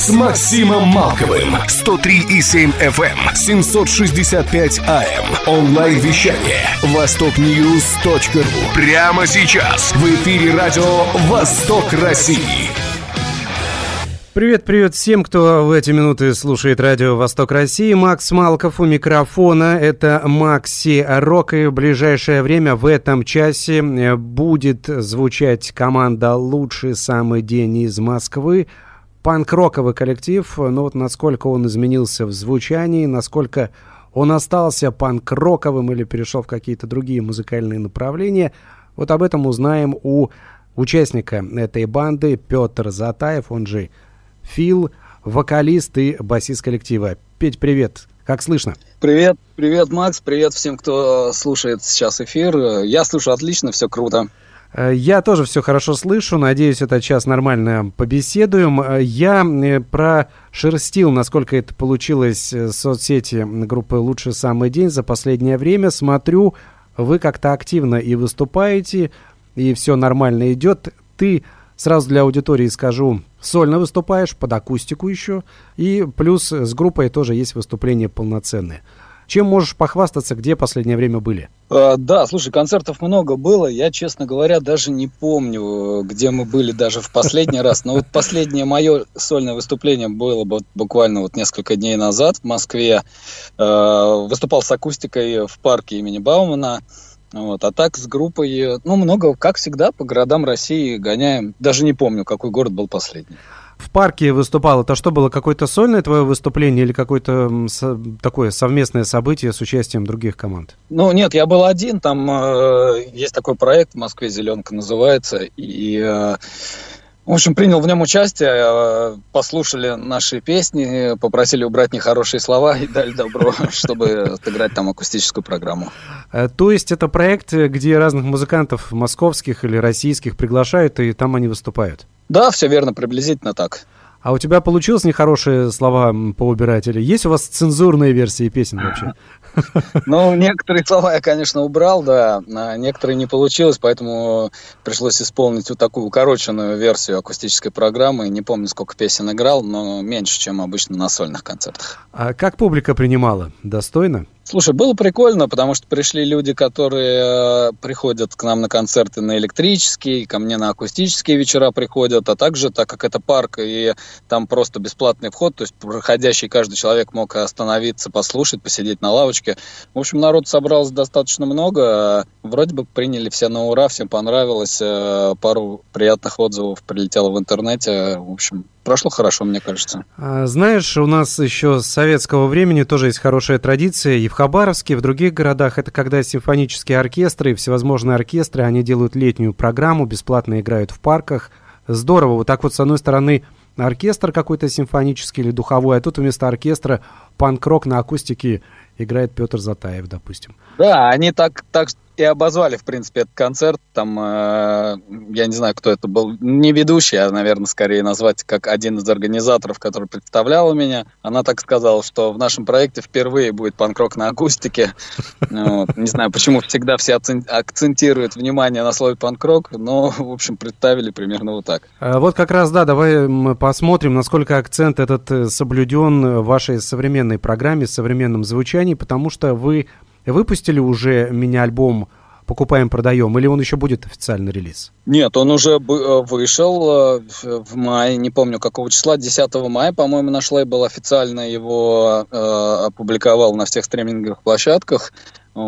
с Максимом Малковым. 103,7 FM, 765 AM. Онлайн-вещание. Востокньюз.ру. Прямо сейчас. В эфире радио «Восток России». Привет, привет всем, кто в эти минуты слушает радио «Восток России». Макс Малков у микрофона. Это Макси Рок. И в ближайшее время в этом часе э, будет звучать команда «Лучший самый день из Москвы». Панк-роковый коллектив, но вот насколько он изменился в звучании, насколько он остался панк-роковым или перешел в какие-то другие музыкальные направления, вот об этом узнаем у участника этой банды Петр Затаев, он же Фил, вокалист и басист коллектива. Петь, привет. Как слышно? Привет, привет, Макс, привет всем, кто слушает сейчас эфир. Я слышу отлично, все круто. Э, я тоже все хорошо слышу. Надеюсь, этот час нормально побеседуем. Э, я э, прошерстил, насколько это получилось, соцсети группы «Лучший самый день» за последнее время. Смотрю, вы как-то активно и выступаете, и все нормально идет. Ты, сразу для аудитории скажу, сольно выступаешь, под акустику еще. И плюс с группой тоже есть выступления полноценные. Чем можешь похвастаться, где последнее время были? Uh, да, слушай, концертов много было. Я, честно говоря, даже не помню, где мы были даже в последний раз. Но вот последнее мое сольное выступление было буквально вот несколько дней назад в Москве. Uh, выступал с акустикой в парке имени Баумана. Вот. А так с группой, ну, много, как всегда, по городам России гоняем. Даже не помню, какой город был последний в парке выступал, это что было, какое-то сольное твое выступление или какое-то со, такое совместное событие с участием других команд? Ну, нет, я был один, там э, есть такой проект в Москве «Зеленка» называется, и... Э, в общем, принял в нем участие, э, послушали наши песни, попросили убрать нехорошие слова и дали добро, чтобы сыграть там акустическую программу. Э, то есть это проект, где разных музыкантов московских или российских приглашают, и там они выступают? Да, все верно, приблизительно так. А у тебя получилось нехорошие слова поубирать? Или есть у вас цензурные версии песен вообще? Ну, некоторые слова я, конечно, убрал, да, а некоторые не получилось, поэтому пришлось исполнить вот такую укороченную версию акустической программы. Не помню, сколько песен играл, но меньше, чем обычно на сольных концертах. А как публика принимала? Достойно? Слушай, было прикольно, потому что пришли люди, которые э, приходят к нам на концерты на электрические, ко мне на акустические вечера приходят, а также, так как это парк, и там просто бесплатный вход, то есть проходящий каждый человек мог остановиться, послушать, посидеть на лавочке. В общем, народ собралось достаточно много, вроде бы приняли все на ура, всем понравилось, э, пару приятных отзывов прилетело в интернете, в общем, прошло хорошо, мне кажется. А, знаешь, у нас еще с советского времени тоже есть хорошая традиция, и в Хабаровске, и в других городах, это когда симфонические оркестры и всевозможные оркестры, они делают летнюю программу, бесплатно играют в парках. Здорово, вот так вот с одной стороны оркестр какой-то симфонический или духовой, а тут вместо оркестра панк-рок на акустике играет Петр Затаев, допустим. Да, они так, так и обозвали, в принципе, этот концерт. Там, э, я не знаю, кто это был, не ведущий, а, наверное, скорее назвать как один из организаторов, который представлял меня. Она так сказала, что в нашем проекте впервые будет панк-рок на акустике. Вот. Не знаю, почему всегда все акцентируют внимание на слове панк-рок, но, в общем, представили примерно вот так. А вот как раз, да, давай мы посмотрим, насколько акцент этот э, соблюден в вашей современной программе, современном звучании, потому что вы Выпустили уже мини-альбом покупаем, продаем, или он еще будет официальный релиз? Нет, он уже э, вышел э, в мае, не помню какого числа, 10 мая, по-моему, наш лейбл официально его э, опубликовал на всех стриминговых площадках.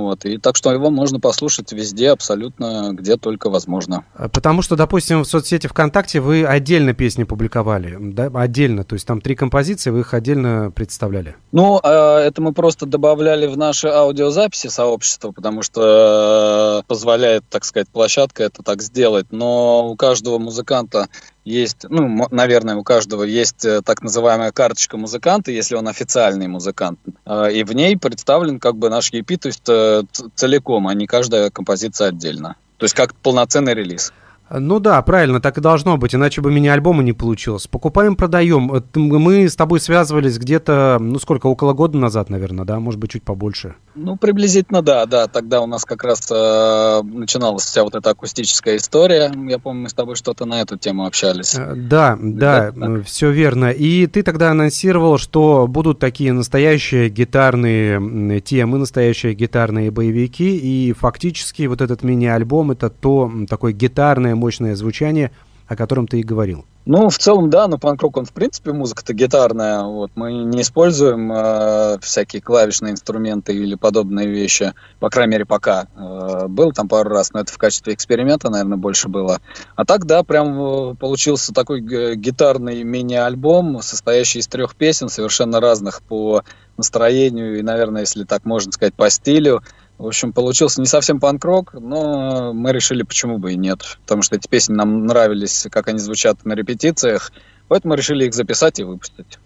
Вот. И так что его можно послушать везде, абсолютно, где только возможно. А потому что, допустим, в соцсети ВКонтакте вы отдельно песни публиковали, да? Отдельно, то есть там три композиции, вы их отдельно представляли? Ну, а, это мы просто добавляли в наши аудиозаписи сообщества, потому что э, позволяет, так сказать, площадка это так сделать. Но у каждого музыканта есть, ну, наверное, у каждого есть э, так называемая карточка музыканта, если он официальный музыкант, э, и в ней представлен как бы наш EP, то есть э, целиком, а не каждая композиция отдельно. То есть как полноценный релиз. Ну да, правильно, так и должно быть, иначе бы мини-альбома не получилось. Покупаем, продаем. Мы с тобой связывались где-то, ну сколько, около года назад, наверное, да, может быть, чуть побольше. Ну, приблизительно, да, да. Тогда у нас как раз э, начиналась вся вот эта акустическая история. Я помню, мы с тобой что-то на эту тему общались. Э, да, да, да все верно. И ты тогда анонсировал, что будут такие настоящие гитарные темы, настоящие гитарные боевики, и фактически вот этот мини-альбом это то такое гитарное мощное звучание, о котором ты и говорил. Ну, в целом, да, но панк-рок, он, в принципе, музыка-то гитарная. Вот. Мы не используем э, всякие клавишные инструменты или подобные вещи, по крайней мере, пока. Э, был там пару раз, но это в качестве эксперимента, наверное, больше было. А так, да, прям э, получился такой гитарный мини-альбом, состоящий из трех песен, совершенно разных по настроению и, наверное, если так можно сказать, по стилю. В общем, получился не совсем панк-рок, но мы решили, почему бы и нет. Потому что эти песни нам нравились, как они звучат на репетициях. Поэтому мы решили их записать и выпустить.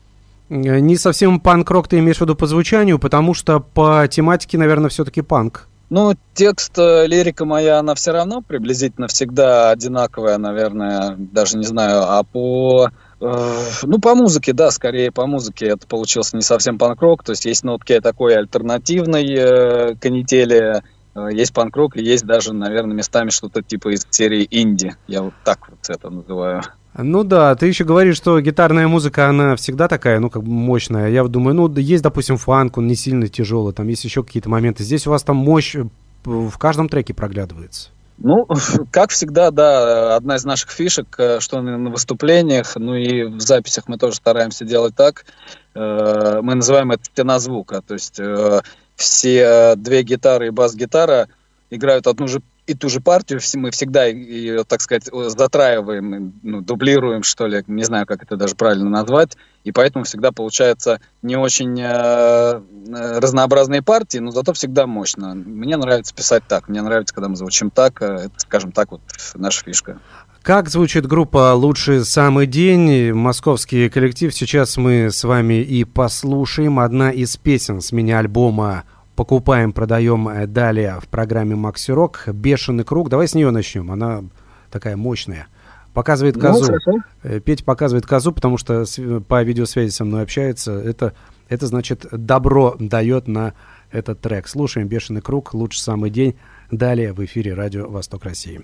Не совсем панк-рок ты имеешь в виду по звучанию, потому что по тематике, наверное, все-таки панк. Ну, текст, э, лирика моя, она все равно приблизительно всегда одинаковая, наверное, даже не знаю, а по Э, ну, по музыке, да, скорее по музыке это получился не совсем панк-рок, то есть есть нотки такой альтернативной э, канители, э, есть панк-рок и есть даже, наверное, местами что-то типа из серии инди, я вот так вот это называю. Ну да, ты еще говоришь, что гитарная музыка, она всегда такая, ну, как бы мощная. Я думаю, ну, есть, допустим, фанк, он не сильно тяжелый, там есть еще какие-то моменты. Здесь у вас там мощь в каждом треке проглядывается. Ну, как всегда, да, одна из наших фишек, э, что на выступлениях, ну и в записях мы тоже стараемся делать так. Э, мы называем это стена звука, то есть э, все две гитары и бас-гитара играют одну же и ту же партию, мы всегда ее, так сказать, затраиваем, ну, дублируем, что ли, не знаю, как это даже правильно назвать, и поэтому всегда получается не очень э, разнообразные партии, но зато всегда мощно. Мне нравится писать так, мне нравится, когда мы звучим так, э, это, скажем так, вот наша фишка. Как звучит группа «Лучший самый день», московский коллектив, сейчас мы с вами и послушаем одна из песен с мини-альбома покупаем, продаем э, далее в программе Макси Рок. Бешеный круг. Давай с нее начнем. Она такая мощная. Показывает ну, козу. Ну, Петь показывает козу, потому что по видеосвязи со мной общается. Это, это значит добро дает на этот трек. Слушаем «Бешеный круг», «Лучший самый день». Далее в эфире радио «Восток России».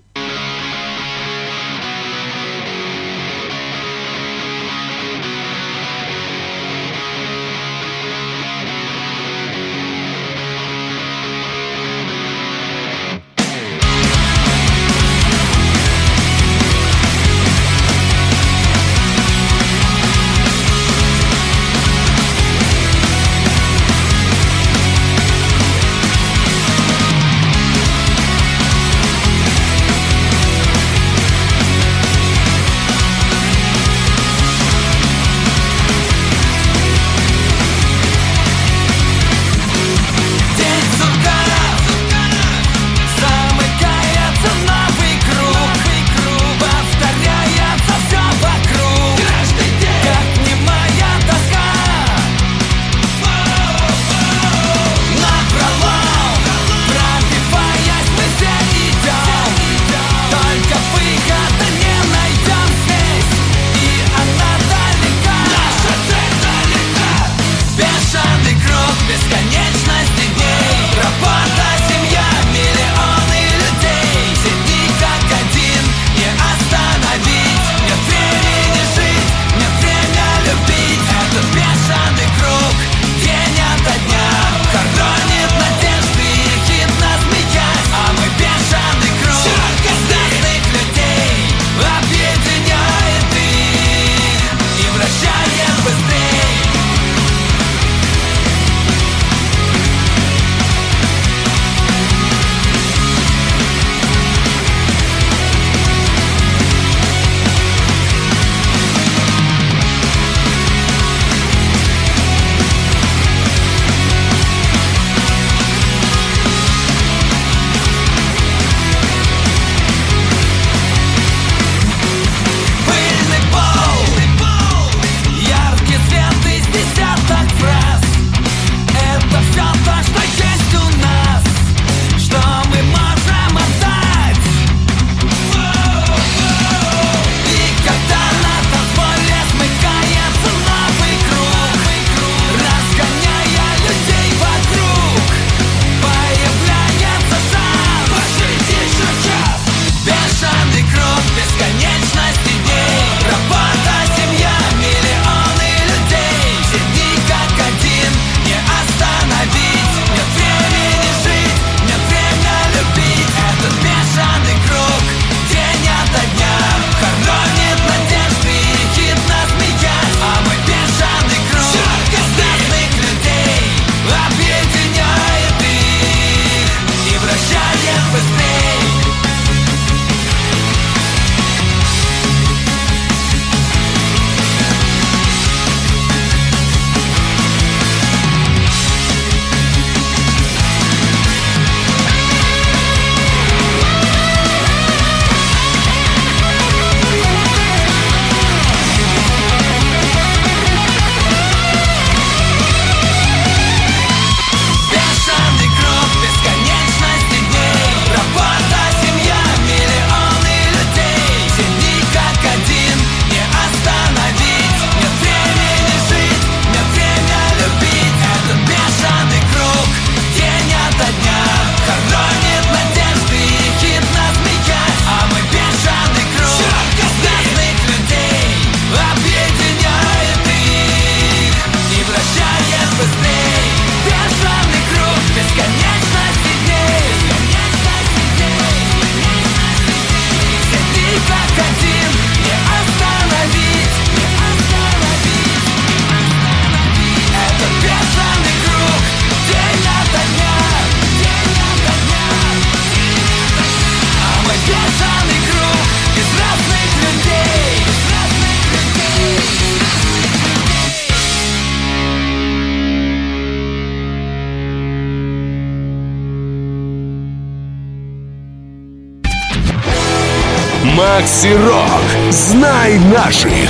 Макси Рок. Знай наших.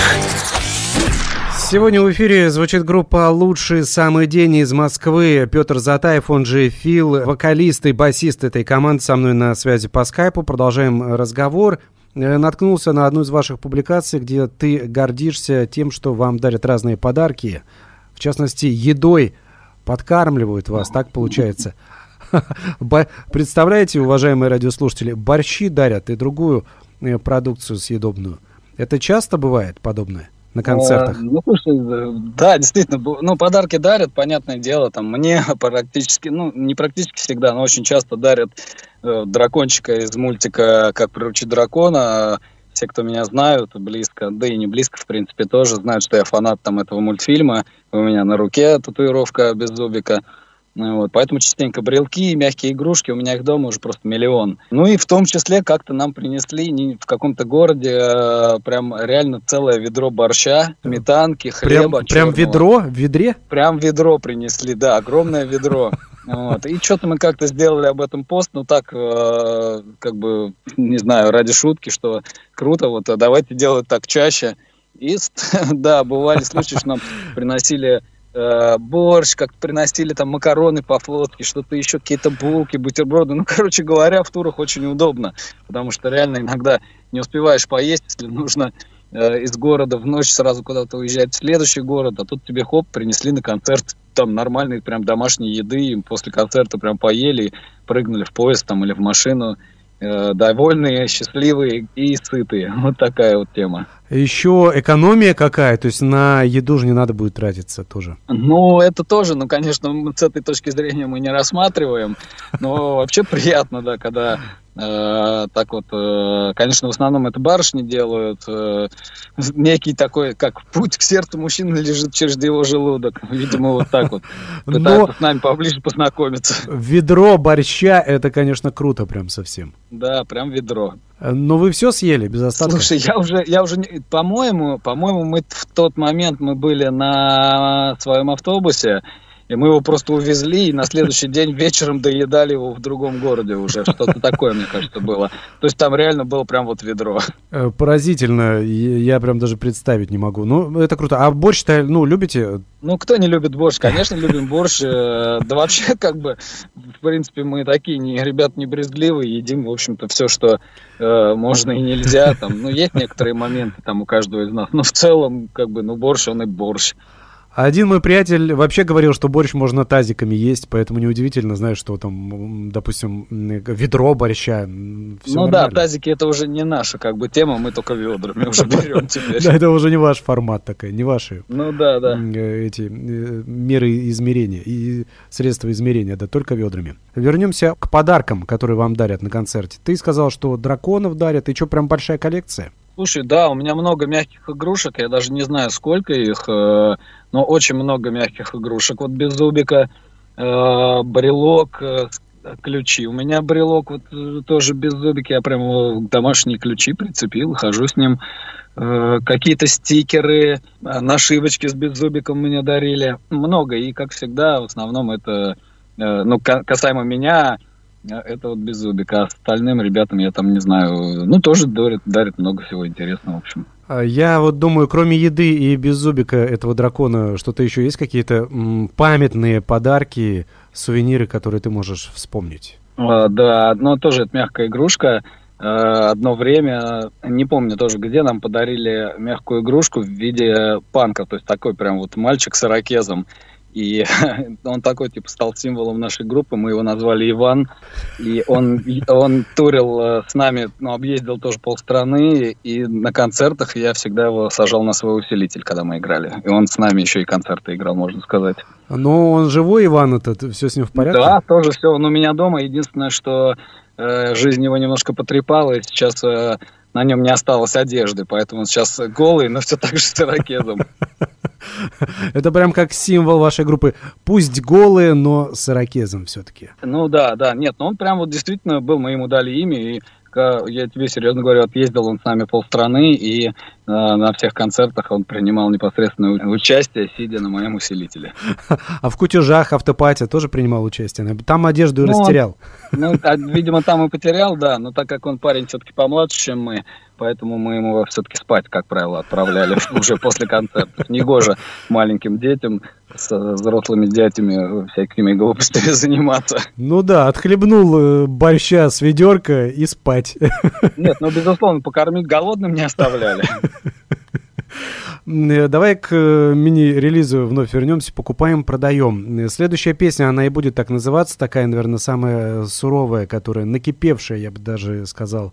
Сегодня в эфире звучит группа «Лучший самый день» из Москвы. Петр Затаев, он же Фил, вокалист и басист этой команды, со мной на связи по скайпу. Продолжаем разговор. Э, наткнулся на одну из ваших публикаций, где ты гордишься тем, что вам дарят разные подарки. В частности, едой подкармливают вас, так получается. Представляете, уважаемые радиослушатели, борщи дарят и другую продукцию съедобную. Это часто бывает подобное? на концертах? А, ну, слушай, да, действительно, ну, подарки дарят, понятное дело, там, мне практически, ну, не практически всегда, но очень часто дарят э, дракончика из мультика «Как приручить дракона», все, кто меня знают близко, да и не близко, в принципе, тоже знают, что я фанат там этого мультфильма. У меня на руке татуировка без зубика. Вот, поэтому частенько брелки, мягкие игрушки, у меня их дома уже просто миллион. Ну и в том числе как-то нам принесли не в каком-то городе э, прям реально целое ведро борща, сметанки, хлеба. Прям, прям ведро? В ведре? Прям ведро принесли, да, огромное ведро. Вот. И что-то мы как-то сделали об этом пост, ну так, э, как бы, не знаю, ради шутки, что круто, вот, а давайте делать так чаще. И, да, бывали случаи, что нам приносили э, борщ, как приносили там макароны по-флотски, что-то еще, какие-то булки, бутерброды. Ну, короче говоря, в турах очень удобно, потому что реально иногда не успеваешь поесть, если нужно э, из города в ночь сразу куда-то уезжать в следующий город, а тут тебе хоп, принесли на концерт там нормальной прям домашней еды, и после концерта прям поели, прыгнули в поезд там или в машину, Э, довольные, счастливые и сытые. Вот такая вот тема. Еще экономия какая, то есть на еду же не надо будет тратиться тоже. Ну, это тоже, ну, конечно, с этой точки зрения мы не рассматриваем, но вообще приятно, да, когда Э, так вот, э, конечно, в основном это барышни делают. Э, некий такой, как путь к сердцу мужчины лежит через его желудок. Видимо, вот так вот. Пытаются Но... с нами поближе познакомиться. Ведро борща, это, конечно, круто прям совсем. Да, прям ведро. Но вы все съели без остатка? Слушай, я уже, я уже, по-моему, по-моему, мы в тот момент мы были на своем автобусе, и мы его просто увезли, и на следующий день вечером доедали его в другом городе уже. Что-то такое, мне кажется, было. То есть там реально было прям вот ведро. Э, поразительно. Я прям даже представить не могу. Ну, это круто. А борщ-то, ну, любите? Ну, кто не любит борщ? Конечно, любим борщ. Э, да вообще, как бы, в принципе, мы такие не, ребят не брезгливые, едим, в общем-то, все, что э, можно и нельзя. Там, ну, есть некоторые моменты там у каждого из нас. Но в целом, как бы, ну, борщ, он и борщ. Один мой приятель вообще говорил, что борщ можно тазиками есть, поэтому неудивительно, знаешь, что там, допустим, ведро борща. ну нормально. да, тазики это уже не наша как бы тема, мы только ведрами уже берем теперь. Да, это уже не ваш формат такой, не ваши. Ну да, да. Эти э, меры измерения и средства измерения, да, только ведрами. Вернемся к подаркам, которые вам дарят на концерте. Ты сказал, что драконов дарят, и что, прям большая коллекция? Слушай, да, у меня много мягких игрушек, я даже не знаю, сколько их, э, но очень много мягких игрушек. Вот без зубика, э, брелок, э, ключи. У меня брелок вот тоже без зубика, я прямо домашние ключи прицепил, хожу с ним. Какие-то стикеры, нашивочки с беззубиком мне дарили. Много, и как всегда, в основном это, ну, касаемо меня, это вот без зубика. А остальным ребятам я там не знаю. Ну, тоже дарят, дарят много всего интересного, в общем. А я вот думаю, кроме еды и без зубика этого дракона, что-то еще есть какие-то памятные подарки, сувениры, которые ты можешь вспомнить? А, да, одно тоже это мягкая игрушка. А, одно время, не помню тоже где, нам подарили мягкую игрушку в виде панка, то есть такой прям вот мальчик с ирокезом. И он такой, типа, стал символом нашей группы. Мы его назвали Иван. И он, он турил э, с нами, ну, объездил тоже полстраны. И на концертах я всегда его сажал на свой усилитель, когда мы играли. И он с нами еще и концерты играл, можно сказать. Но он живой, Иван, этот, все с ним в порядке? Да, тоже все. Он у меня дома. Единственное, что э, жизнь его немножко потрепала. И сейчас э, на нем не осталось одежды. Поэтому он сейчас голый, но все так же с ирокезом. Это прям как символ вашей группы. Пусть голые, но с ирокезом все-таки. Ну да, да. Нет, ну он прям вот действительно был, мы ему дали имя, и я тебе серьезно говорю, отъездил он с нами полстраны, и э, на всех концертах он принимал непосредственное участие, сидя на моем усилителе. А в кутежах автопатия тоже принимал участие? Там одежду ну, растерял. Ну, а, видимо, там и потерял, да, но так как он парень все-таки помладше, чем мы, поэтому мы ему все-таки спать, как правило, отправляли уже после концерта. Негоже маленьким детям с взрослыми дядями всякими глупостями заниматься. Ну да, отхлебнул э, борща с ведерка и спать. Нет, ну, безусловно, покормить голодным не оставляли. Э, давай к э, мини-релизу вновь вернемся. Покупаем, продаем. Э, следующая песня, она и будет так называться. Такая, наверное, самая суровая, которая накипевшая, я бы даже сказал,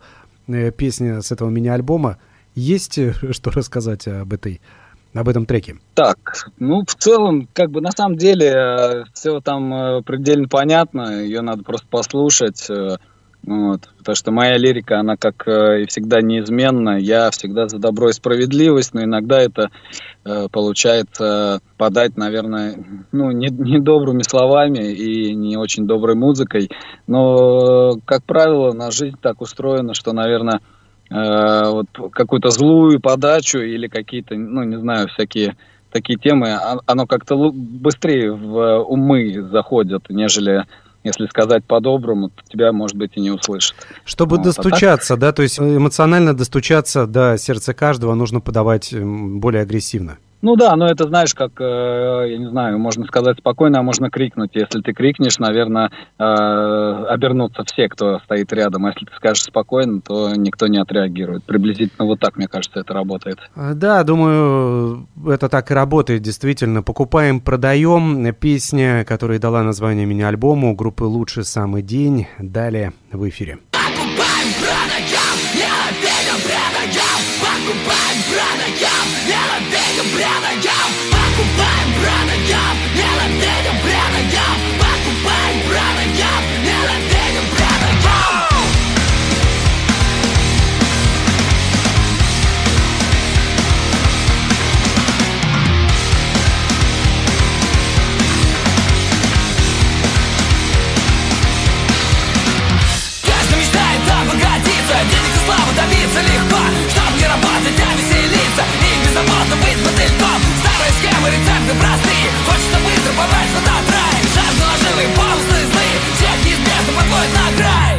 песня с этого мини-альбома. Есть что рассказать об этой об этом треке? Так, ну, в целом, как бы на самом деле, все там предельно понятно, ее надо просто послушать. Вот. Потому что моя лирика, она как э, и всегда неизменна. Я всегда за добро и справедливость, но иногда это э, получается подать, наверное, ну, не, не добрыми словами и не очень доброй музыкой. Но, как правило, на жизнь так устроена, что, наверное, э, вот какую-то злую подачу или какие-то, ну, не знаю, всякие такие темы, а, оно как-то быстрее в умы заходят, нежели если сказать по-доброму, то тебя, может быть, и не услышат. Чтобы вот, достучаться, а так... да, то есть эмоционально достучаться до сердца каждого нужно подавать более агрессивно. Ну да, но это, знаешь, как, э, я не знаю, можно сказать спокойно, а можно крикнуть. Если ты крикнешь, наверное, э, обернутся все, кто стоит рядом. А если ты скажешь спокойно, то никто не отреагирует. Приблизительно вот так, мне кажется, это работает. А, да, думаю, это так и работает, действительно. Покупаем, продаем. Песня, которая дала название мини-альбому группы «Лучший самый день». Далее в эфире. Покупаем, продаем, я продаем, покупаем, продаем, я продаем, покупаем, продаем, не продаем, покупаем, продаем, не продаем. Каждый мечтает обогатиться, денег и славы добиться легко, чтоб не работать, а веселиться Хочется быть мотыльком Старые схемы, рецепты простые. Хочется быстро попасть туда край Жажду оживы, помыслы злые Всех неизбежно подводят на край.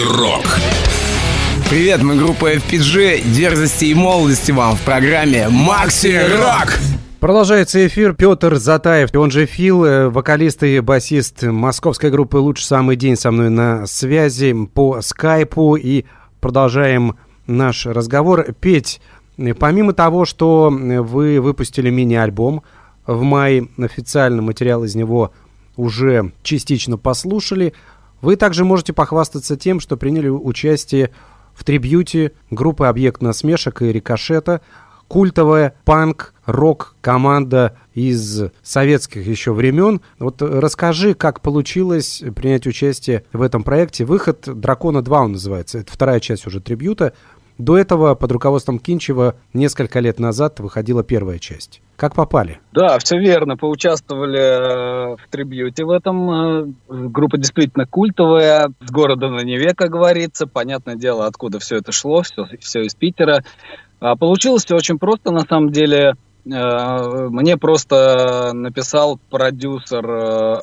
Рок. Привет, мы группа FPG. Дерзости и молодости вам в программе Макси Рок. Продолжается эфир. Петр Затаев, он же Фил, э, вокалист и басист московской группы «Лучший самый день» со мной на связи по скайпу. И продолжаем наш разговор. Петь, э, помимо того, что э, вы выпустили мини-альбом в мае, официально материал из него уже частично послушали, вы также можете похвастаться тем, что приняли участие в трибьюте группы «Объект насмешек» и «Рикошета», культовая панк-рок-команда из советских еще времен. Вот расскажи, как получилось принять участие в этом проекте. «Выход Дракона 2» он называется. Это вторая часть уже трибюта. До этого под руководством Кинчева несколько лет назад выходила первая часть. Как попали? Да, все верно. Поучаствовали э, в трибьюте в этом. Э, группа действительно культовая, с города на Неве, как говорится. Понятное дело, откуда все это шло, все, все из Питера. А получилось все очень просто, на самом деле. Э, мне просто написал продюсер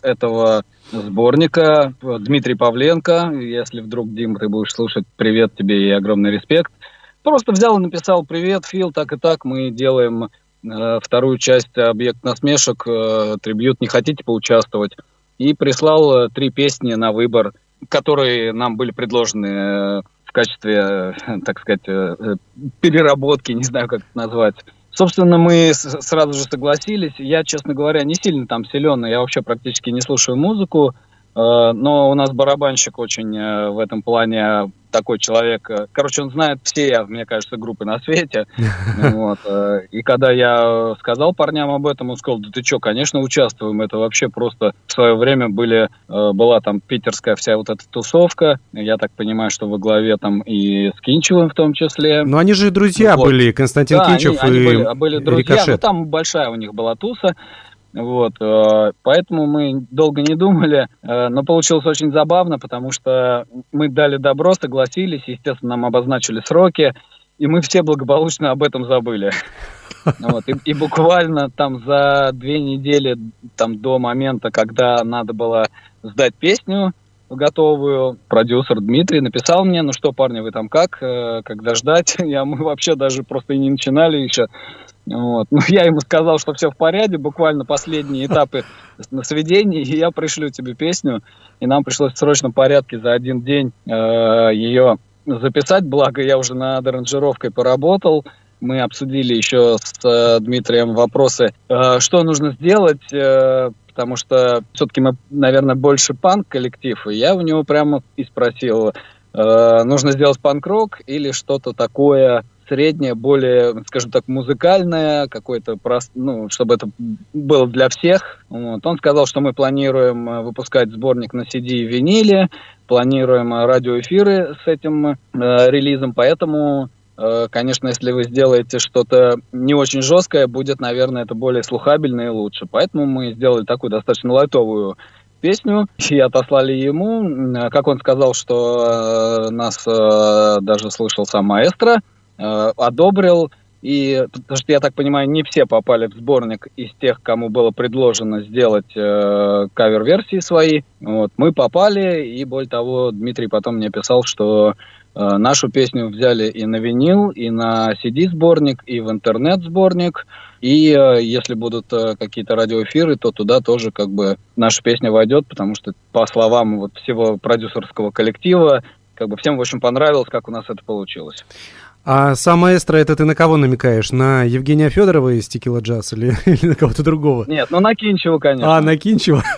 этого сборника Дмитрий Павленко. Если вдруг, Дим, ты будешь слушать, привет тебе и огромный респект. Просто взял и написал «Привет, Фил, так и так, мы делаем э, вторую часть «Объект насмешек», трибьют, не хотите поучаствовать?» И прислал три песни на выбор, которые нам были предложены в качестве, так сказать, переработки, не знаю, как это назвать. Собственно, мы сразу же согласились. Я, честно говоря, не сильно там силен, я вообще практически не слушаю музыку. Э, но у нас барабанщик очень э, в этом плане такой человек. Э, короче, он знает все, мне кажется, группы на свете. Вот. И когда я сказал парням об этом, он сказал, да ты что, конечно, участвуем. Это вообще просто в свое время были, была там питерская вся вот эта тусовка. Я так понимаю, что во главе там и с Кинчевым в том числе. Но они же друзья вот. были, Константин да, Кинчев они, и они были, были друзья. Рикошет. Ну, там большая у них была туса. Вот, э, поэтому мы долго не думали, э, но получилось очень забавно, потому что мы дали добро, согласились, естественно, нам обозначили сроки, и мы все благополучно об этом забыли. Вот, и, и буквально там за две недели там, до момента, когда надо было сдать песню готовую, продюсер Дмитрий написал мне, ну что, парни, вы там как, э, когда ждать? Я, мы вообще даже просто и не начинали еще. Вот. Ну, я ему сказал, что все в порядке, буквально последние этапы на сведении, и я пришлю тебе песню. И нам пришлось в срочном порядке за один день э, ее записать, благо я уже над аранжировкой поработал. Мы обсудили еще с э, Дмитрием вопросы, э, что нужно сделать, э, потому что все-таки мы, наверное, больше панк-коллектив, и я у него прямо и спросил, э, нужно сделать панк-рок или что-то такое среднее, более, скажем так, музыкальное, какое-то, прост, ну, чтобы это было для всех. Вот. Он сказал, что мы планируем э, выпускать сборник на CD и виниле, планируем э, радиоэфиры с этим э, релизом, поэтому э, Конечно, если вы сделаете что-то не очень жесткое, будет, наверное, это более слухабельно и лучше. Поэтому мы сделали такую достаточно лайтовую песню и отослали ему. Как он сказал, что нас даже слышал сам маэстро, Э, одобрил. И, потому что, я так понимаю, не все попали в сборник из тех, кому было предложено сделать э, кавер-версии свои. Вот. Мы попали, и более того, Дмитрий потом мне писал, что э, нашу песню взяли и на винил, и на CD-сборник, и в интернет-сборник. И э, если будут э, какие-то радиоэфиры, то туда тоже как бы наша песня войдет, потому что, по словам вот всего продюсерского коллектива, как бы всем, в общем, понравилось, как у нас это получилось. А сам маэстро, это ты на кого намекаешь? На Евгения Федорова из Текила Джаз или, или на кого-то другого? Нет, ну на Кинчева, конечно. А, на Кинчева?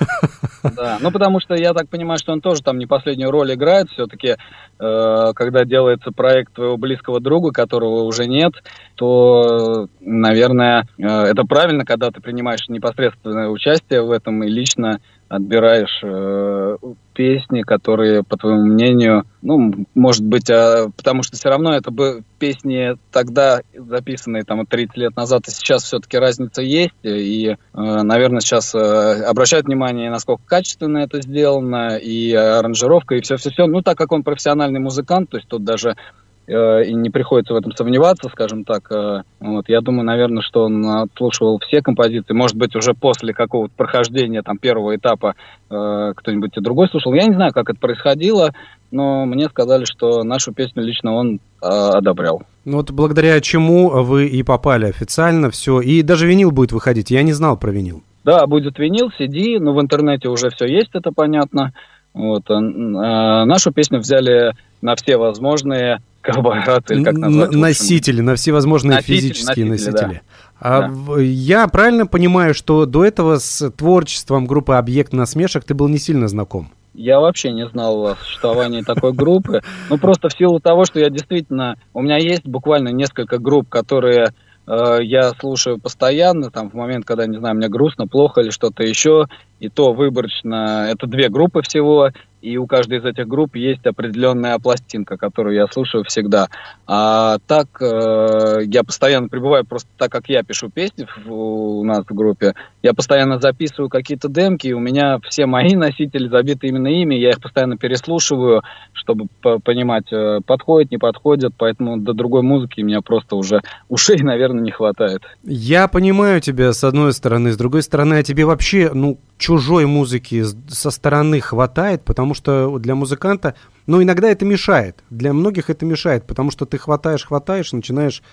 Да, ну потому что я так понимаю, что он тоже там не последнюю роль играет. Все-таки, э, когда делается проект твоего близкого друга, которого уже нет, то, наверное, э, это правильно, когда ты принимаешь непосредственное участие в этом и лично отбираешь э, песни, которые, по твоему мнению, ну, может быть, а, потому что все равно это бы песни тогда записанные там 30 лет назад, и сейчас все-таки разница есть, и, э, наверное, сейчас э, обращают внимание, насколько качественно это сделано, и аранжировка, и все-все-все. Ну, так как он профессиональный музыкант, то есть тут даже Э, и не приходится в этом сомневаться, скажем так. Э, вот, я думаю, наверное, что он отслушивал все композиции. Может быть, уже после какого-то прохождения там, первого этапа э, кто-нибудь другой слушал. Я не знаю, как это происходило. но мне сказали, что нашу песню лично он э, одобрял. Ну вот благодаря чему вы и попали официально, все, и даже винил будет выходить, я не знал про винил. Да, будет винил, CD, но в интернете уже все есть, это понятно. Вот, а, а, нашу песню взяли на все возможные коллаборации, как назвать? Носители, на все возможные носители, физические носители. носители. Да. А да. Я правильно понимаю, что до этого с творчеством группы «Объект насмешек» ты был не сильно знаком? Я вообще не знал о существовании такой группы. Ну, просто в силу того, что я действительно... У меня есть буквально несколько групп, которые э, я слушаю постоянно, там, в момент, когда, не знаю, мне грустно, плохо или что-то еще, и то выборочно. Это две группы всего, и у каждой из этих групп есть определенная пластинка, которую я слушаю всегда. А так э, я постоянно пребываю, просто так как я пишу песни в, у нас в группе, я постоянно записываю какие-то демки, и у меня все мои носители забиты именно ими, я их постоянно переслушиваю, чтобы понимать, э, подходит, не подходит, поэтому до другой музыки у меня просто уже ушей, наверное, не хватает. Я понимаю тебя с одной стороны, с другой стороны, а тебе вообще, ну, чужой музыки со стороны хватает, потому что для музыканта, ну, иногда это мешает. Для многих это мешает, потому что ты хватаешь, хватаешь, начинаешь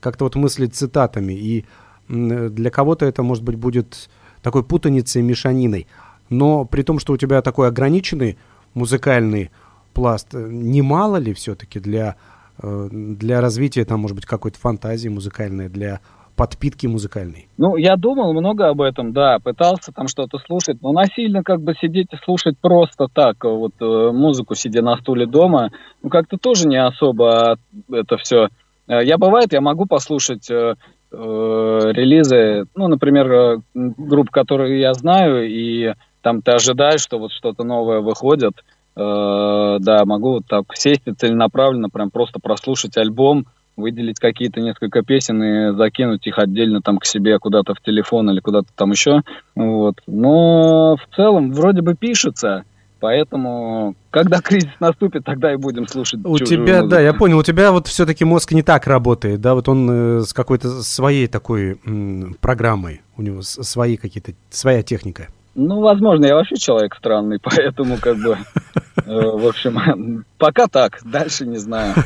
как-то вот мыслить цитатами. И для кого-то это, может быть, будет такой путаницей, мешаниной. Но при том, что у тебя такой ограниченный музыкальный пласт, немало ли все-таки для, э, для развития, там, может быть, какой-то фантазии музыкальной, для подпитки музыкальной? Ну, я думал много об этом, да, пытался там что-то слушать, но насильно как бы сидеть и слушать просто так, вот э, музыку, сидя на стуле дома, ну, как-то тоже не особо это все. Э, я, бывает, я могу послушать э, э, релизы, ну, например, э, групп, которые я знаю, и там ты ожидаешь, что вот что-то новое выходит, э, да, могу так сесть и целенаправленно прям просто прослушать альбом, выделить какие-то несколько песен и закинуть их отдельно там к себе куда-то в телефон или куда-то там еще. Вот. Но в целом вроде бы пишется. Поэтому, когда кризис наступит, тогда и будем слушать. У тебя, музыку. да, я понял, у тебя вот все-таки мозг не так работает, да, вот он э, с какой-то своей такой м, программой, у него свои какие-то, своя техника. Ну, возможно, я вообще человек странный, поэтому как бы, э, в общем, пока так, дальше не знаю.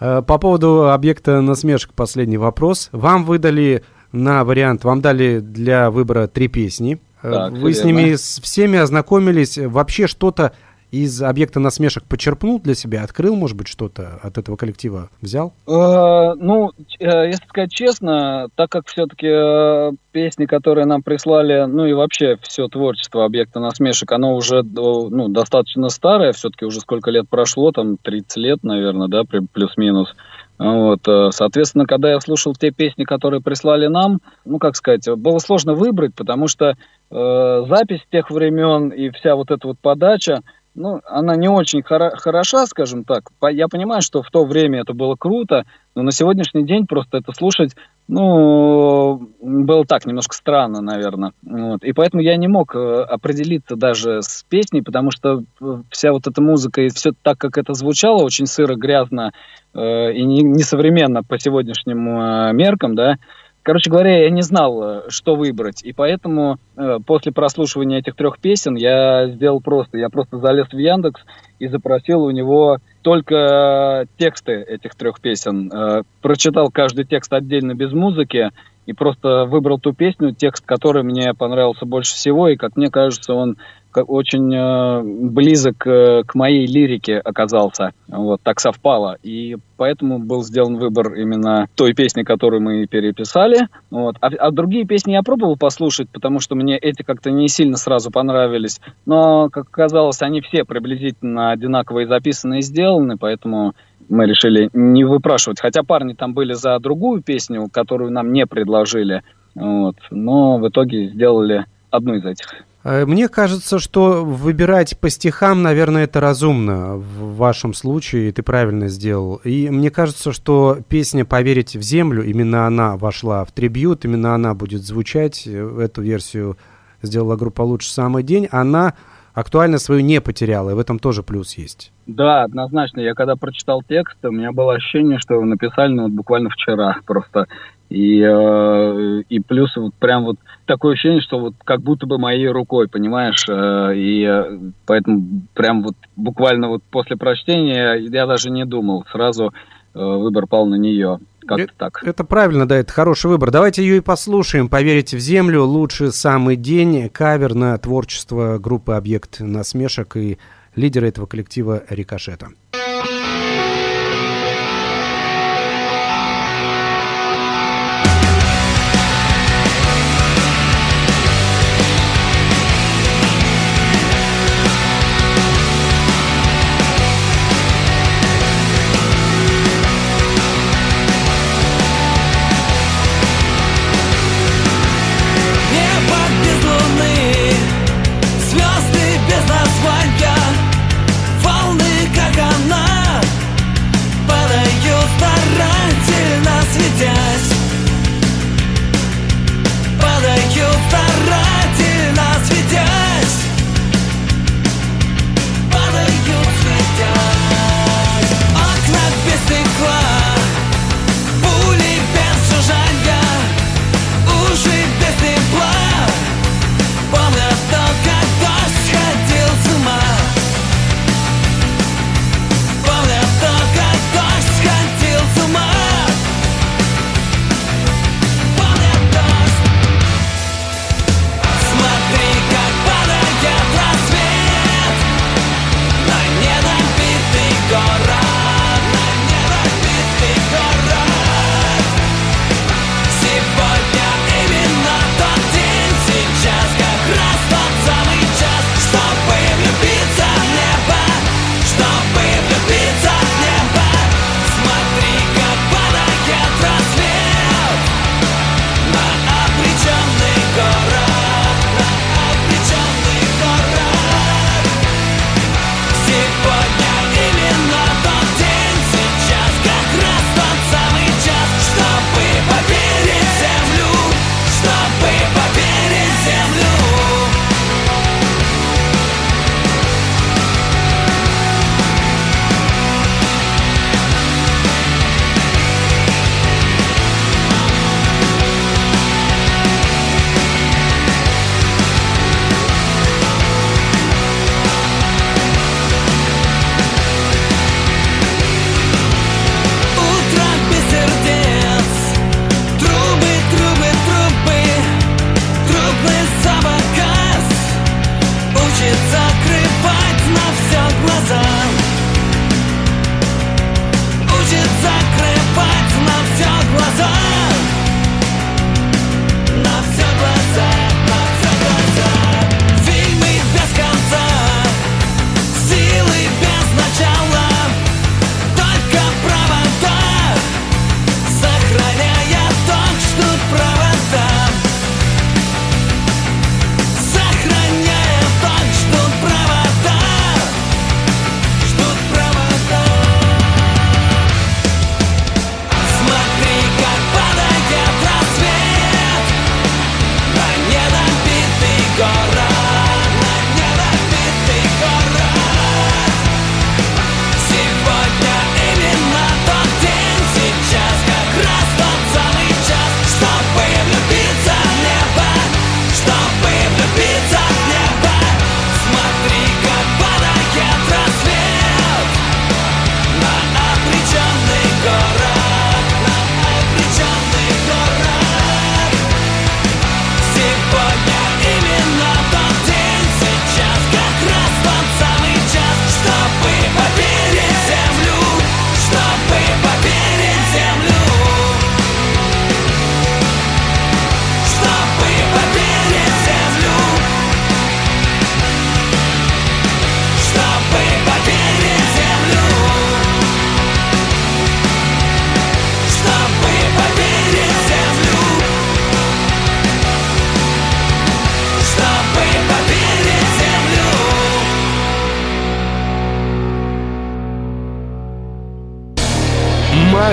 Э, по поводу объекта насмешек последний вопрос. Вам выдали на вариант, вам дали для выбора три песни. Э, так, Вы с ними с всеми ознакомились. Вообще что-то из объекта насмешек почерпнул для себя, открыл, может быть, что-то от этого коллектива взял? Э, ну, э, если сказать честно, так как все-таки э, песни, которые нам прислали, ну и вообще все творчество объекта насмешек, оно уже ну, достаточно старое, все-таки уже сколько лет прошло, там 30 лет, наверное, да, плюс-минус. Вот, соответственно, когда я слушал те песни, которые прислали нам, ну, как сказать, было сложно выбрать, потому что э, запись тех времен и вся вот эта вот подача, ну, она не очень хора- хороша, скажем так. Я понимаю, что в то время это было круто, но на сегодняшний день просто это слушать, ну, было так, немножко странно, наверное. Вот. И поэтому я не мог э, определиться даже с песней, потому что э, вся вот эта музыка и все так, как это звучало, очень сыро, грязно э, и несовременно не по сегодняшним э, меркам, да, Короче говоря, я не знал, э, что выбрать, и поэтому э, после прослушивания этих трех песен я сделал просто, я просто залез в Яндекс и запросил у него только тексты этих трех песен, э, прочитал каждый текст отдельно без музыки и просто выбрал ту песню, текст который мне понравился больше всего, и как мне кажется, он очень э, близок э, к моей лирике оказался. Вот так совпало. И поэтому был сделан выбор именно той песни, которую мы переписали. Вот. А, а другие песни я пробовал послушать, потому что мне эти как-то не сильно сразу понравились. Но, как оказалось, они все приблизительно одинаковые записаны и сделаны, поэтому мы решили не выпрашивать. Хотя парни там были за другую песню, которую нам не предложили. Вот. Но в итоге сделали одну из этих. Э, мне кажется, что выбирать по стихам, наверное, это разумно в вашем случае, ты правильно сделал. И мне кажется, что песня «Поверить в землю», именно она вошла в трибют, именно она будет звучать, эту версию сделала группа «Лучший самый день», она актуальность свою не потеряла, и в этом тоже плюс есть. Да, однозначно. Я когда прочитал текст, у меня было ощущение, что его написали ну, вот буквально вчера просто. И, э, и плюс вот прям вот такое ощущение, что вот как будто бы моей рукой, понимаешь? Э, и э, поэтому прям вот буквально вот после прочтения я даже не думал, сразу э, выбор пал на нее. Как-то это, так. Это правильно, да, это хороший выбор. Давайте ее и послушаем. Поверите в землю, лучший самый день, кавер на творчество группы «Объект насмешек» и лидера этого коллектива «Рикошета».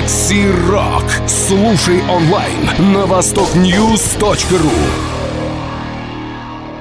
Макси Рок. Слушай онлайн на востокньюз.ру.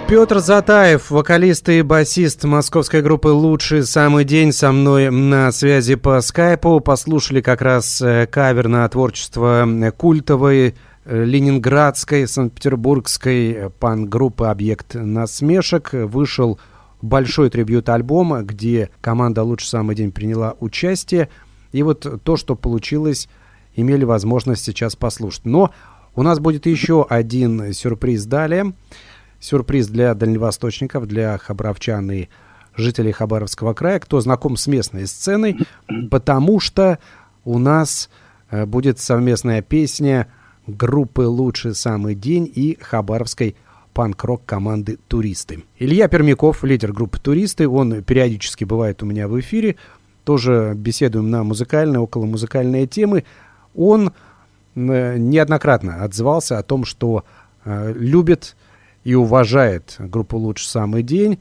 Петр Затаев, вокалист и басист московской группы «Лучший самый день» со мной на связи по скайпу. Послушали как раз э, кавер на творчество культовой э, ленинградской, санкт-петербургской пан-группы «Объект насмешек». Вышел большой трибют альбома, где команда «Лучший самый день» приняла участие. И вот то, что получилось, имели возможность сейчас послушать. Но у нас будет еще один сюрприз далее – Сюрприз для дальневосточников, для хабаровчан и жителей Хабаровского края, кто знаком с местной сценой, потому что у нас э, будет совместная песня группы «Лучший самый день» и хабаровской панк-рок команды «Туристы». Илья Пермяков, лидер группы «Туристы», он периодически бывает у меня в эфире, тоже беседуем на музыкальные, около музыкальные темы. Он э, неоднократно отзывался о том, что э, любит и уважает группу «Лучший самый день»,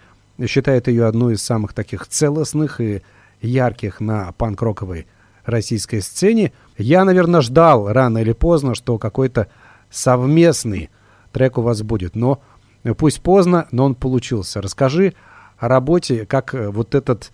считает ее одной из самых таких целостных и ярких на панк-роковой российской сцене. Я, наверное, ждал рано или поздно, что какой-то совместный трек у вас будет. Но пусть поздно, но он получился. Расскажи о работе, как вот этот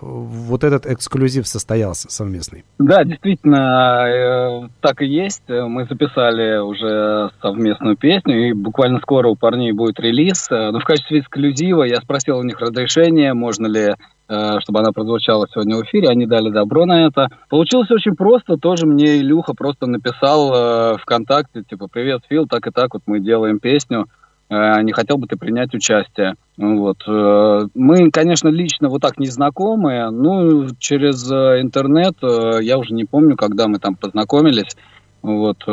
вот этот эксклюзив состоялся совместный. Да, действительно, э, так и есть. Мы записали уже совместную песню, и буквально скоро у парней будет релиз. Э, но в качестве эксклюзива я спросил у них разрешение, можно ли э, чтобы она прозвучала сегодня в эфире, они дали добро на это. Получилось очень просто, тоже мне Илюха просто написал э, ВКонтакте, типа, привет, Фил, так и так вот мы делаем песню, не хотел бы ты принять участие. Вот. Э, мы, конечно, лично вот так не знакомы, ну, через э, интернет, э, я уже не помню, когда мы там познакомились. Вот.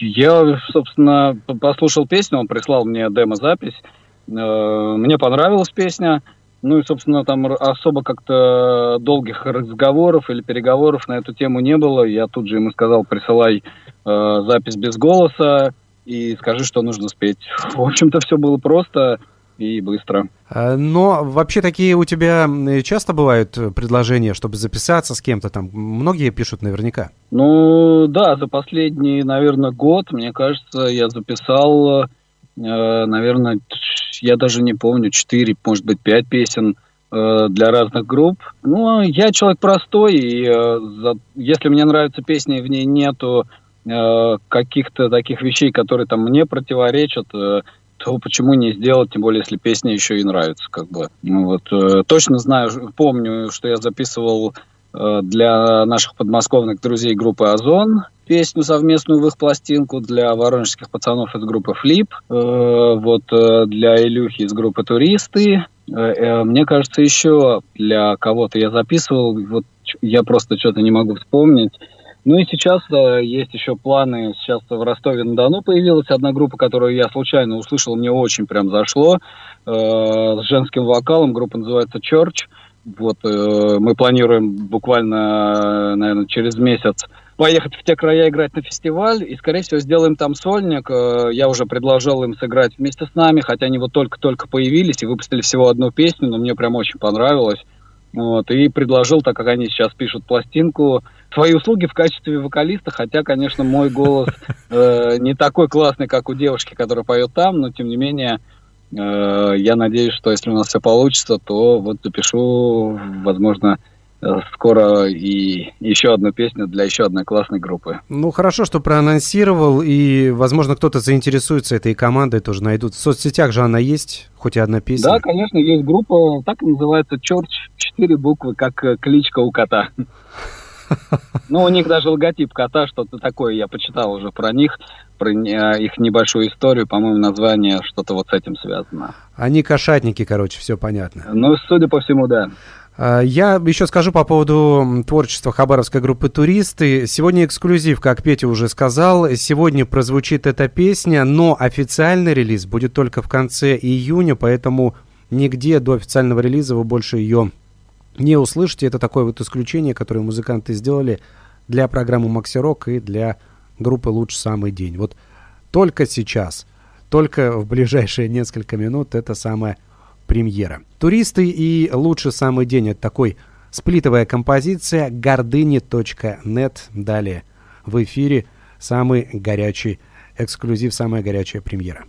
Я, собственно, послушал песню, он прислал мне демо-запись. Мне понравилась песня. Ну и, собственно, там особо как-то долгих разговоров или переговоров на эту тему не было. Я тут же ему сказал, присылай запись без голоса и скажи, что нужно спеть. В общем-то, все было просто и быстро. А, но вообще такие у тебя часто бывают предложения, чтобы записаться с кем-то там? Многие пишут наверняка. Ну да, за последний, наверное, год, мне кажется, я записал, э, наверное, я даже не помню, 4, может быть, 5 песен э, для разных групп. Ну, я человек простой, и э, если мне нравится песня, и в ней нету каких-то таких вещей, которые там мне противоречат, то почему не сделать, тем более, если песня еще и нравится, как бы. Ну, вот, э, точно знаю, помню, что я записывал э, для наших подмосковных друзей группы «Озон» песню совместную в их пластинку, для воронежских пацанов из группы «Флип», э, вот э, для Илюхи из группы «Туристы». Э, э, мне кажется, еще для кого-то я записывал, вот я просто что-то не могу вспомнить. Ну и сейчас э, есть еще планы. Сейчас в Ростове-на-Дону появилась одна группа, которую я случайно услышал, мне очень прям зашло. Э, с женским вокалом. Группа называется Church. Вот э, мы планируем буквально, наверное, через месяц поехать в те края играть на фестиваль, и, скорее всего, сделаем там сольник. Э, я уже предложил им сыграть вместе с нами, хотя они вот только-только появились и выпустили всего одну песню, но мне прям очень понравилось. Вот, и предложил, так как они сейчас пишут пластинку, свои услуги в качестве вокалиста, хотя, конечно, мой голос э, не такой классный, как у девушки, которая поет там, но, тем не менее, э, я надеюсь, что если у нас все получится, то вот запишу, возможно, скоро и еще одну песню для еще одной классной группы. Ну, хорошо, что проанонсировал, и, возможно, кто-то заинтересуется этой командой, тоже найдут. В соцсетях же она есть, хоть и одна песня. Да, конечно, есть группа, так и называется Church, четыре буквы, как э, кличка у кота. Ну, у них даже логотип кота, что-то такое, я почитал уже про них, про их небольшую историю, по-моему, название что-то вот с этим связано. Они кошатники, короче, все понятно. Ну, судя по всему, да. А, я еще скажу по поводу творчества хабаровской группы «Туристы». Сегодня эксклюзив, как Петя уже сказал. Сегодня прозвучит эта песня, но официальный релиз будет только в конце июня, поэтому нигде до официального релиза вы больше ее не услышите. Это такое вот исключение, которое музыканты сделали для программы Макси Рок и для группы «Лучший самый день». Вот только сейчас, только в ближайшие несколько минут это самая премьера. «Туристы» и «Лучший самый день» — это такой сплитовая композиция гордыни.нет. Далее в эфире самый горячий эксклюзив, самая горячая премьера.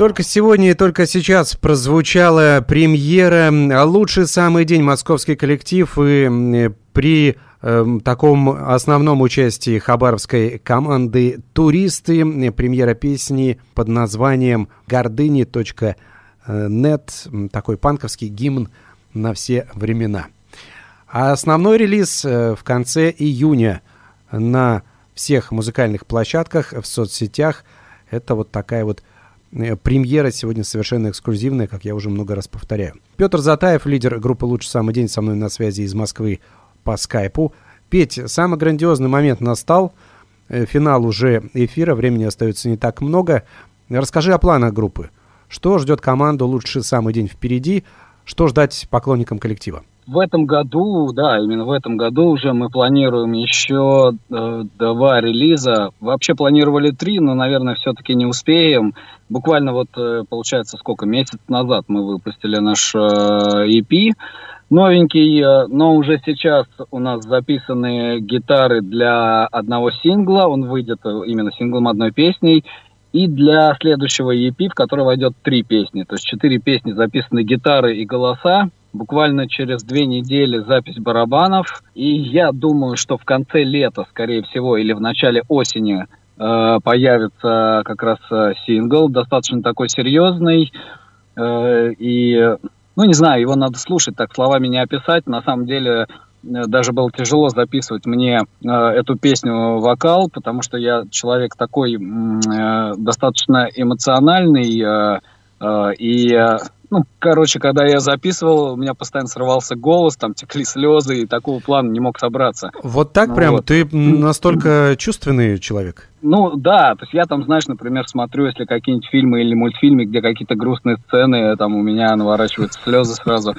Только сегодня и только сейчас прозвучала премьера «Лучший самый день. Московский коллектив» и м, при эм, таком основном участии хабаровской команды «Туристы» премьера песни под названием «Гордыни.нет» такой панковский гимн на все времена. А основной релиз э, в конце июня на всех музыкальных площадках, в соцсетях. Это вот такая вот э, премьера сегодня совершенно эксклюзивная, как я уже много раз повторяю. Петр Затаев, лидер группы «Лучший самый день», со мной на связи из Москвы по скайпу. Петь, самый грандиозный момент настал. Э, Финал уже эфира, времени остается не так много. Расскажи о планах группы. Что ждет команду «Лучший самый день» впереди? Что ждать поклонникам коллектива? В этом году, да, именно в этом году уже мы планируем еще э, два релиза. Вообще планировали три, но, наверное, все-таки не успеем. Буквально вот, э, получается, сколько, месяц назад мы выпустили наш э, EP новенький, э, но уже сейчас у нас записаны гитары для одного сингла, он выйдет э, именно синглом одной песней, и для следующего EP, в который войдет три песни. То есть четыре песни записаны гитары и голоса. Буквально через две недели запись барабанов. И я думаю, что в конце лета, скорее всего, или в начале осени э, появится как раз э, сингл, достаточно такой серьезный. Э, и, ну, не знаю, его надо слушать, так словами не описать. На самом деле, даже было тяжело записывать мне эту песню вокал, потому что я человек такой достаточно эмоциональный и ну, короче, когда я записывал, у меня постоянно срывался голос, там текли слезы, и такого плана не мог собраться. Вот так Ну прям? вот. Ты настолько чувственный человек? Ну, да, то есть я там, знаешь, например, смотрю, если какие-нибудь фильмы или мультфильмы, где какие-то грустные сцены, там у меня наворачиваются слезы сразу.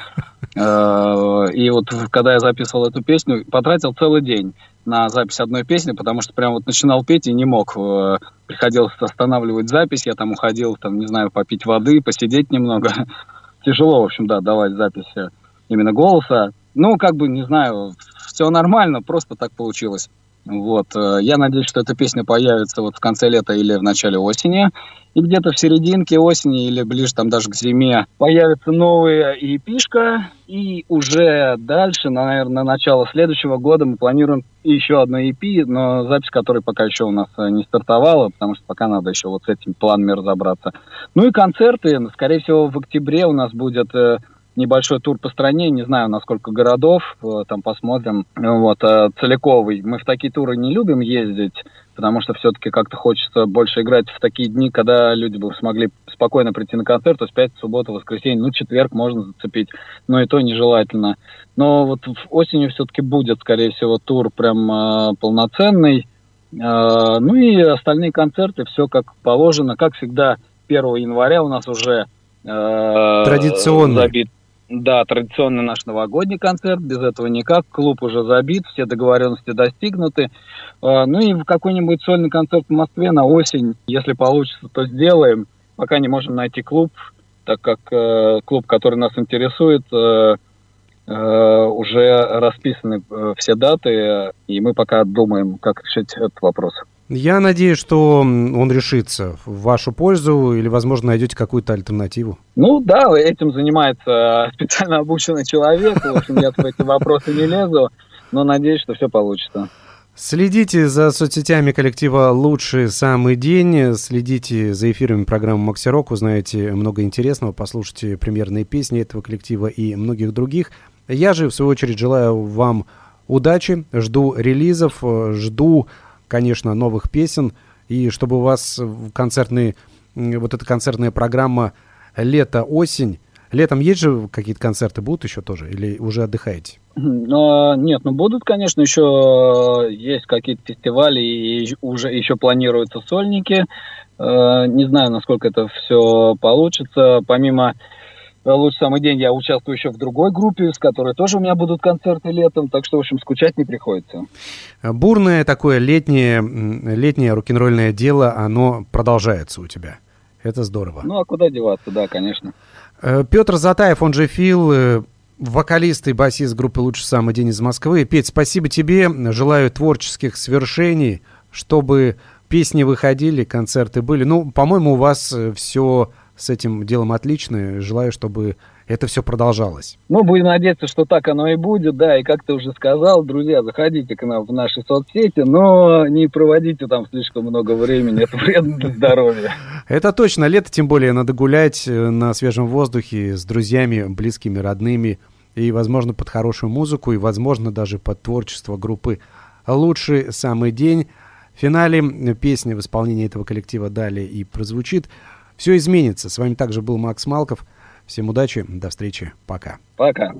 Э, И вот когда я записывал эту песню, потратил целый день на запись одной песни, потому что прям вот начинал петь и не мог. Э, Приходилось останавливать запись, я там уходил, там, не знаю, попить воды, посидеть немного. Тяжело, в общем, да, давать запись э, именно голоса. Ну, как бы, не знаю, все нормально, просто так получилось. Вот. э, Я надеюсь, что эта песня появится вот в конце лета или в начале осени. И где-то в серединке осени или ближе там даже к зиме появится новая EP-шка. И уже дальше, наверное, на начало следующего года мы планируем еще одну EP, но запись которой пока еще у нас э, не стартовала, потому что пока надо еще вот с этими планами разобраться. Ну и концерты. Скорее всего, в октябре у нас будет э, небольшой тур по стране, не знаю, на сколько городов, э, там посмотрим. Вот, э, целиковый. Мы в такие туры не любим ездить, потому что все-таки как-то хочется больше играть в такие дни, когда люди бы смогли спокойно прийти на концерт, то есть пятница, суббота, воскресенье, ну, четверг можно зацепить, но и то нежелательно. Но вот в- осенью все-таки будет, скорее всего, тур прям э, полноценный. Э, ну и остальные концерты, все как положено. Как всегда, 1 января у нас уже э, Традиционный. забит. Да, традиционный наш новогодний концерт, без этого никак. Клуб уже забит, все договоренности достигнуты. Э, Ну и в какой-нибудь сольный концерт в Москве на осень, если получится, то сделаем. Пока не можем найти клуб, так как э, клуб, который нас интересует, э, э, уже расписаны все даты, и мы пока думаем, как решить этот вопрос. Я надеюсь, что он решится в вашу пользу или, возможно, найдете какую-то альтернативу. Ну да, этим занимается э, специально обученный человек. В общем, я в эти вопросы не лезу, но надеюсь, что все получится. Следите за соцсетями коллектива «Лучший самый день», следите за эфирами программы «Макси Рок», узнаете много интересного, послушайте премьерные песни этого коллектива и многих других. Я же, в свою очередь, желаю вам удачи, жду релизов, э, жду, конечно, новых песен, и чтобы у вас м, вот эта концертная программа «Лето-осень» Летом есть же какие-то концерты будут еще тоже? Или уже отдыхаете? Но, нет, ну будут, конечно, еще есть какие-то фестивали и уже еще планируются сольники. Э, не знаю, насколько это все получится. Помимо лучший самый день я участвую еще в другой группе, с которой тоже у меня будут концерты летом, так что, в общем, скучать не приходится. Бурное такое летнее, летнее рок-н-ролльное дело, оно продолжается у тебя. Это здорово. Ну, а куда деваться, да, конечно. Э, Петр Затаев, он же Фил, э, вокалист и басист группы «Лучший самый день» из Москвы. Петь, спасибо тебе. Желаю творческих свершений, чтобы песни выходили, концерты были. Ну, по-моему, у вас э, все с этим делом отлично. Желаю, чтобы это все продолжалось. Ну, будем надеяться, что так оно и будет, да, и как ты уже сказал, друзья, заходите к нам в наши соцсети, но не проводите там слишком много времени, это вредно для здоровья. Это точно, лето тем более надо гулять э, на свежем воздухе с друзьями, близкими, родными, и, возможно, под хорошую музыку, и, возможно, даже под творчество группы «Лучший самый день». В финале песня в исполнении этого коллектива далее и прозвучит. Все изменится. С вами также был Макс Малков. Всем удачи, до встречи, пока. Пока.